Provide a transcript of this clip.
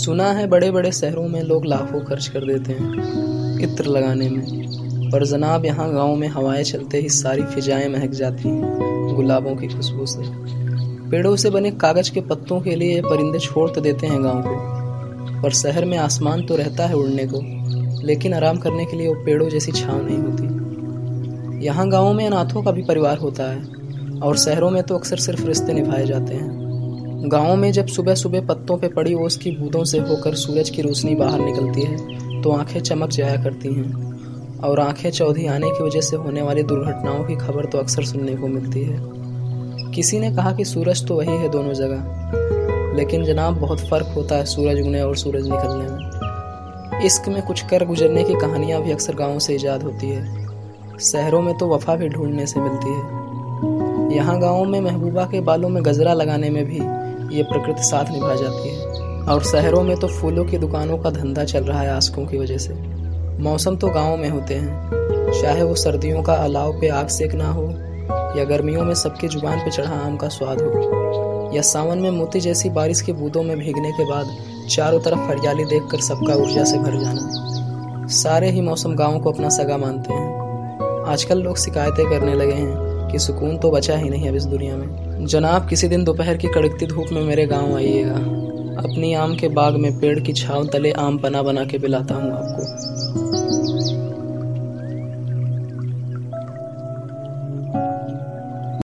सुना है बड़े बड़े शहरों में लोग लाखों खर्च कर देते हैं इत्र लगाने में। पर जनाब, यहाँ गाँव में हवाएँ चलते ही सारी फिजाएँ महक जाती हैं, गुलाबों की खुशबू से। पेड़ों से बने कागज़ के पत्तों के लिए परिंदे छोड़ तो देते हैं गाँव को। पर शहर में आसमान तो रहता है उड़ने को, लेकिन आराम करने के लिए वो पेड़ों जैसी छाँव नहीं होती। यहाँ गाँव में अनाथों का भी परिवार होता है, और शहरों में तो अक्सर सिर्फ़ रिश्ते निभाए जाते हैं। गाँव में जब सुबह सुबह पत्तों पे पड़ी ओस की बूंदों से होकर सूरज की रोशनी बाहर निकलती है तो आँखें चमक जाया करती हैं। और आँखें चौधी आने की वजह से होने वाली दुर्घटनाओं की खबर तो अक्सर सुनने को मिलती है। किसी ने कहा कि सूरज तो वही है दोनों जगह, लेकिन जनाब बहुत फ़र्क होता है सूरज उगने और सूरज निकलने में। इश्क में कुछ कर गुजरने की कहानियाँ भी अक्सर गाँव से ईजाद होती है। शहरों में तो वफा भी ढूँढने से मिलती है। यहाँ गाँव में महबूबा के बालों में गजरा लगाने में भी ये प्रकृति साथ निभा जाती है। और शहरों में तो फूलों की दुकानों का धंधा चल रहा है आस्कों की वजह से। मौसम तो गाँव में होते हैं। चाहे वो सर्दियों का अलाव पे आग सेकना हो, या गर्मियों में सबकी ज़ुबान पे चढ़ा आम का स्वाद हो, या सावन में मोती जैसी बारिश के बूंदों में भीगने के बाद चारों तरफ़ हरियाली देखकर सबका ऊर्जा से भर जाना। सारे ही मौसम गाँव को अपना सगा मानते हैं। आजकल लोग शिकायतें करने लगे हैं कि सुकून तो बचा ही नहीं अब इस दुनिया में। जनाब, किसी दिन दोपहर की कड़कती धूप में मेरे गाँव आइएगा। अपनी आम के बाग में पेड़ की छाव, तले आम पना बना के पिलाता हूँ आपको।